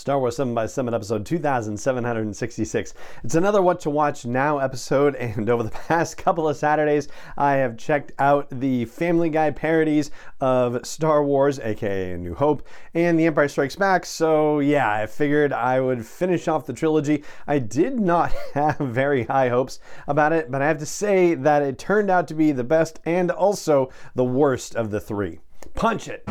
Star Wars 7 by 7 episode 2766. It's another What to Watch Now episode, and over the past couple of Saturdays, I have checked out the Family Guy parodies of Star Wars, aka New Hope, and The Empire Strikes Back. So, yeah, I figured I would finish off the trilogy. I did not have very high hopes about it, but I have to say that it turned out to be the best and also the worst of the three. Punch it!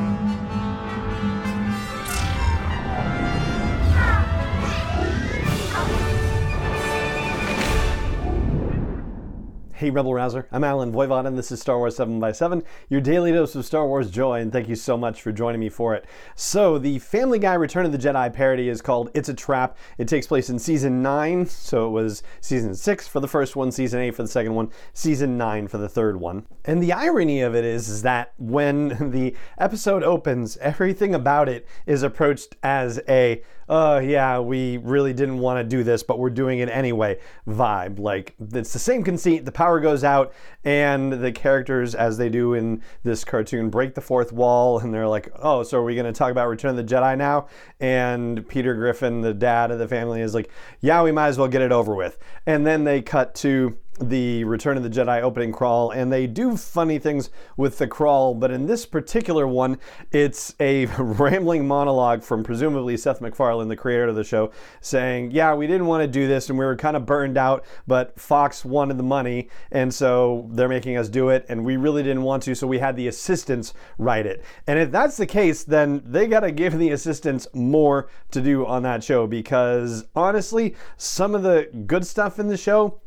Hey, Rebel Rouser. I'm Allen Voivod, and this is Star Wars 7 by 7 your daily dose of Star Wars joy, and thank you so much for joining me for it. So, the Family Guy Return of the Jedi parody is called It's a Trap. It takes place in season 9, so it was season 6 for the first one, season 8 for the second one, season 9 for the third one. And the irony of it is, is that when the episode opens, everything about it is approached as a oh yeah, we really didn't want to do this, but we're doing it anyway vibe. Like it's the same conceit. The power goes out, and the characters, as they do in this cartoon, break the fourth wall, and they're like, oh, so are we going to talk about Return of the Jedi now? And Peter Griffin, the dad of the family, is like, yeah, we might as well get it over with. And then they cut to the Return of the Jedi opening crawl, and they do funny things with the crawl, but in this particular one, it's a rambling monologue from presumably Seth MacFarlane, the creator of the show, saying, Yeah, we didn't want to do this, and we were kind of burned out, but Fox wanted the money, and so they're making us do it, and we really didn't want to, so we had the assistants write it. And if that's the case, then they got to give the assistants more to do on that show, because honestly, some of the good stuff in the show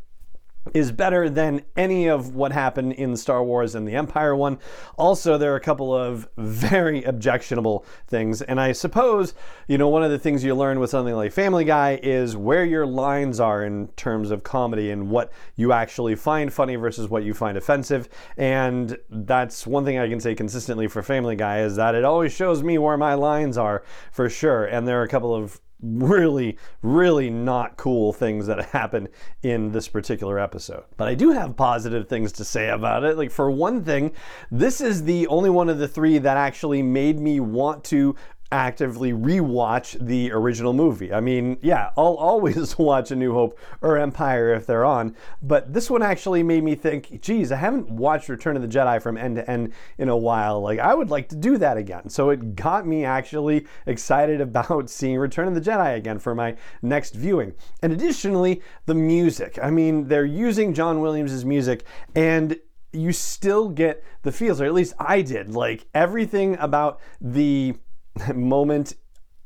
is better than any of what happened in Star Wars and the Empire one. Also, there are a couple of very objectionable things. And I suppose, you know, one of the things you learn with something like Family Guy is where your lines are in terms of comedy and what you actually find funny versus what you find offensive. And that's one thing I can say consistently for Family Guy is that it always shows me where my lines are for sure. And there are a couple of really, really not cool things that happen in this particular episode. But I do have positive things to say about it. Like, for one thing, this is the only one of the three that actually made me want to actively rewatch the original movie. I mean, yeah, I'll always watch A New Hope or Empire if they're on, but this one actually made me think, geez, I haven't watched Return of the Jedi from end to end in a while. Like, I would like to do that again. So it got me actually excited about seeing Return of the Jedi again for my next viewing. And additionally, the music. I mean, they're using John Williams' music and you still get the feels, or at least I did. Like everything about the moment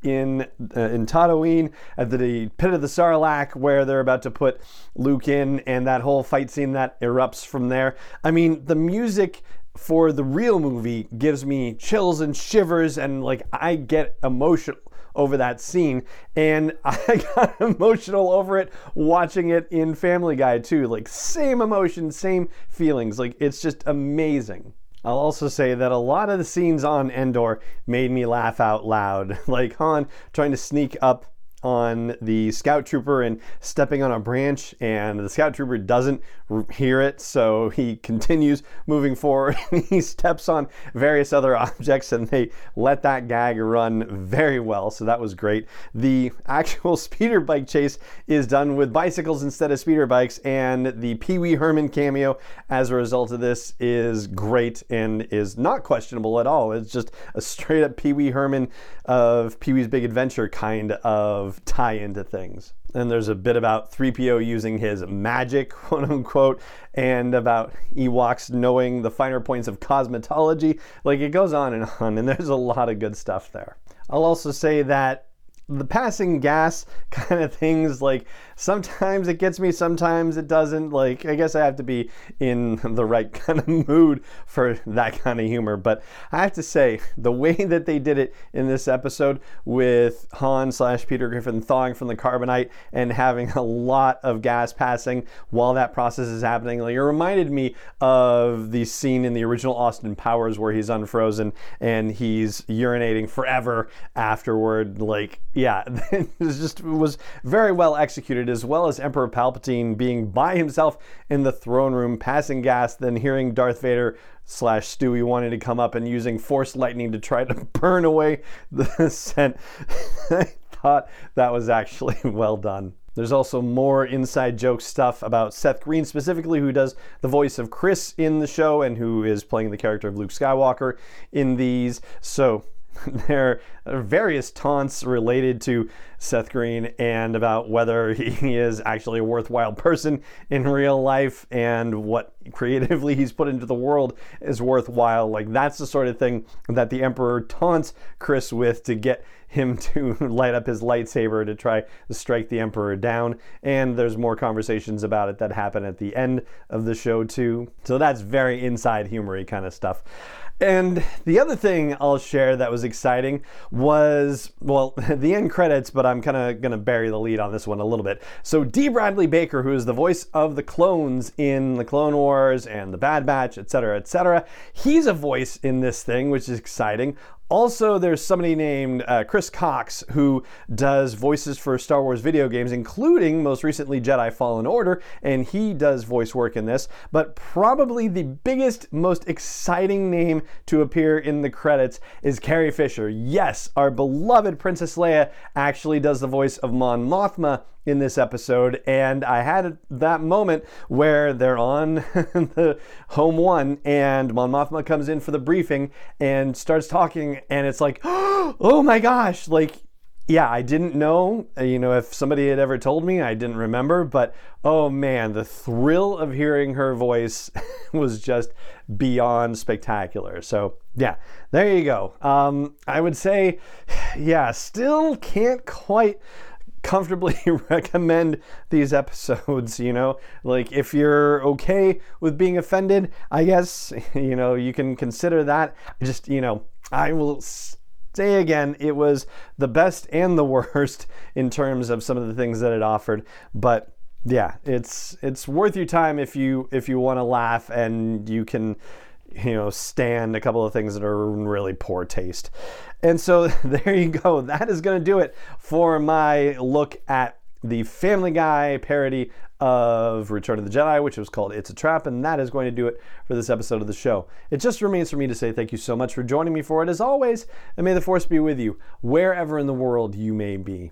in uh, in Tatooine at the pit of the Sarlacc where they're about to put Luke in and that whole fight scene that erupts from there. I mean, the music for the real movie gives me chills and shivers and like I get emotional over that scene and I got emotional over it watching it in Family Guy too. Like same emotion, same feelings. Like it's just amazing. I'll also say that a lot of the scenes on Endor made me laugh out loud, like Han trying to sneak up on the scout trooper and stepping on a branch, and the scout trooper doesn't hear it, so he continues moving forward. And he steps on various other objects, and they let that gag run very well, so that was great. The actual speeder bike chase is done with bicycles instead of speeder bikes, and the Pee Wee Herman cameo as a result of this is great and is not questionable at all. It's just a straight up Pee Wee Herman of Pee Wee's Big Adventure kind of tie into things. And there's a bit about 3PO using his magic, quote unquote, and about Ewoks knowing the finer points of cosmetology. Like it goes on and on, and there's a lot of good stuff there. I'll also say that the passing gas kind of things like sometimes it gets me sometimes it doesn't. Like i guess i have to be in the right kind of mood for that kind of humor. But i have to say the way that they did it in this episode with han slash peter griffin thawing from the carbonite and having a lot of gas passing while that process is happening like it reminded me of the scene in the original austin powers where he's unfrozen and he's urinating forever afterward like yeah, it just was very well executed, as well as Emperor Palpatine being by himself in the throne room, passing gas, then hearing Darth Vader slash Stewie wanting to come up and using Force lightning to try to burn away the scent. I thought that was actually well done. There's also more inside joke stuff about Seth Green specifically, who does the voice of Chris in the show and who is playing the character of Luke Skywalker in these. So there are various taunts related to Seth Green and about whether he is actually a worthwhile person in real life and what creatively he's put into the world is worthwhile. Like, that's the sort of thing that the Emperor taunts Chris with to get him to light up his lightsaber to try to strike the Emperor down. And there's more conversations about it that happen at the end of the show, too. So that's very inside humory kind of stuff. And the other thing I'll share that was exciting was, well, the end credits, but I'm kind of going to bury the lead on this one a little bit. So, D. Bradley Baker, who is the voice of the clones in the Clone Wars and the Bad Batch, etc., etc., he's a voice in this thing, which is exciting. Also, there's somebody named uh, Chris Cox who does voices for Star Wars video games, including most recently Jedi Fallen Order, and he does voice work in this. But probably the biggest, most exciting name to appear in the credits is Carrie Fisher. Yes, our beloved Princess Leia actually does the voice of Mon Mothma in this episode, and I had that moment where they're on the home one, and Mon Mothma comes in for the briefing and starts talking, and it's like, oh my gosh, like yeah, I didn't know, you know, if somebody had ever told me, I didn't remember, but oh man, the thrill of hearing her voice was just beyond spectacular. So, yeah, there you go. Um, I would say, yeah, still can't quite comfortably recommend these episodes, you know? Like, if you're okay with being offended, I guess, you know, you can consider that. Just, you know, I will say again, it was the best and the worst in terms of some of the things that it offered, but yeah, it's it's worth your time if you if you want to laugh and you can you know, stand a couple of things that are in really poor taste. And so there you go. That is going to do it for my look at the Family Guy parody of Return of the Jedi, which was called It's a Trap, and that is going to do it for this episode of the show. It just remains for me to say thank you so much for joining me for it as always, and may the Force be with you wherever in the world you may be.